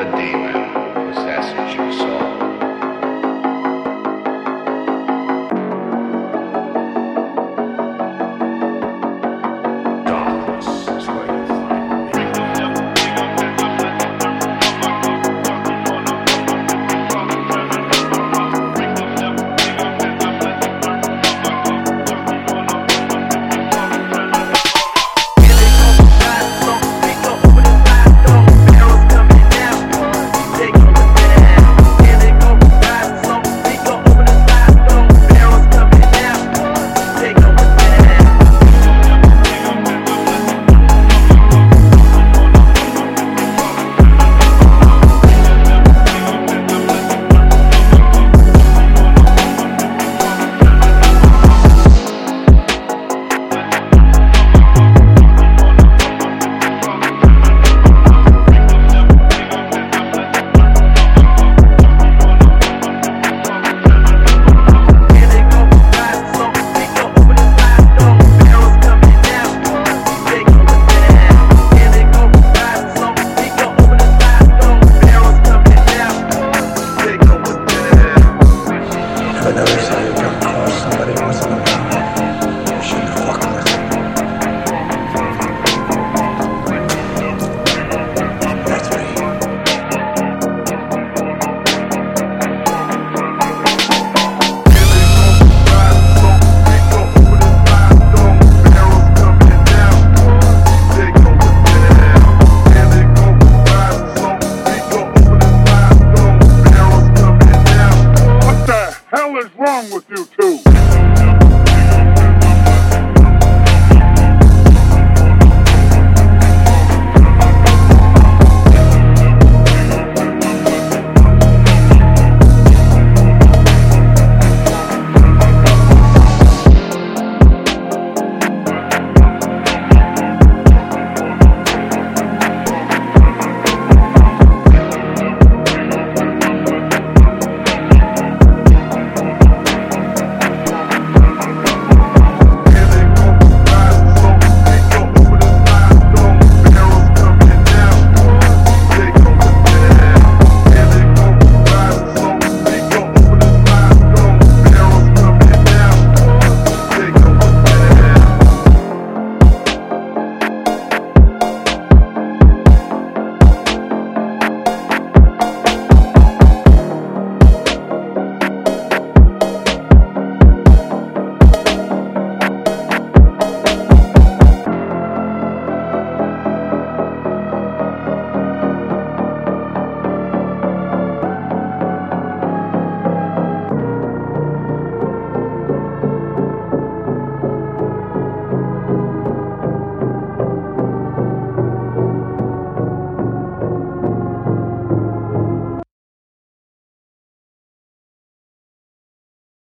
the demon. wrong with you?